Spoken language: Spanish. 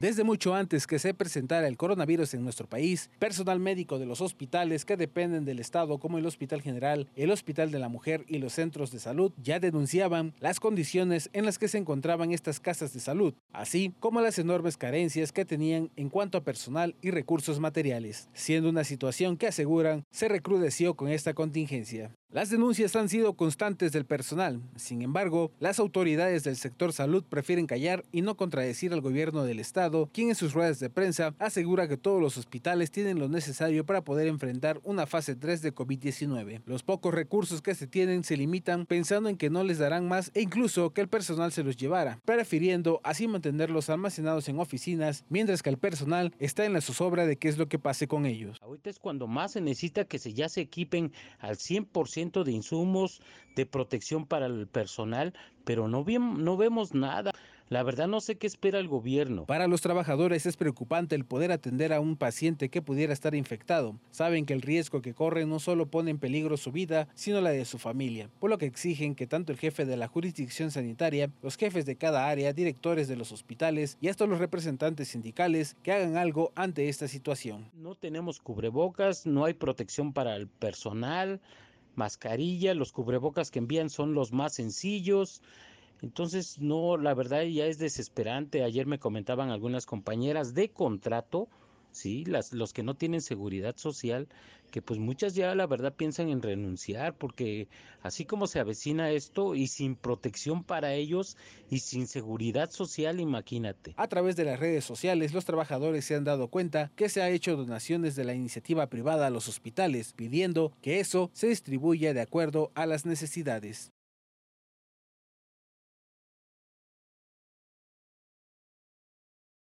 Desde mucho antes que se presentara el coronavirus en nuestro país, personal médico de los hospitales que dependen del Estado como el Hospital General, el Hospital de la Mujer y los centros de salud ya denunciaban las condiciones en las que se encontraban estas casas de salud, así como las enormes carencias que tenían en cuanto a personal y recursos materiales, siendo una situación que aseguran se recrudeció con esta contingencia. Las denuncias han sido constantes del personal, sin embargo, las autoridades del sector salud prefieren callar y no contradecir al gobierno del Estado, quien en sus ruedas de prensa asegura que todos los hospitales tienen lo necesario para poder enfrentar una fase 3 de COVID-19. Los pocos recursos que se tienen se limitan pensando en que no les darán más e incluso que el personal se los llevara, prefiriendo así mantenerlos almacenados en oficinas, mientras que el personal está en la zozobra de qué es lo que pase con ellos. Ahorita es cuando más se necesita que se ya se equipen al 100% de insumos de protección para el personal, pero no, no vemos nada. La verdad no sé qué espera el gobierno. Para los trabajadores es preocupante el poder atender a un paciente que pudiera estar infectado. Saben que el riesgo que corren no solo pone en peligro su vida, sino la de su familia, por lo que exigen que tanto el jefe de la jurisdicción sanitaria, los jefes de cada área, directores de los hospitales y hasta los representantes sindicales que hagan algo ante esta situación. No tenemos cubrebocas, no hay protección para el personal, mascarilla, los cubrebocas que envían son los más sencillos. Entonces, no, la verdad ya es desesperante. Ayer me comentaban algunas compañeras de contrato ¿sí? Las, los que no tienen seguridad social, que pues muchas ya la verdad piensan en renunciar, porque así como se avecina esto y sin protección para ellos y sin seguridad social, imagínate. A través de las redes sociales, los trabajadores se han dado cuenta que se ha hecho donaciones de la iniciativa privada a los hospitales, pidiendo que eso se distribuya de acuerdo a las necesidades.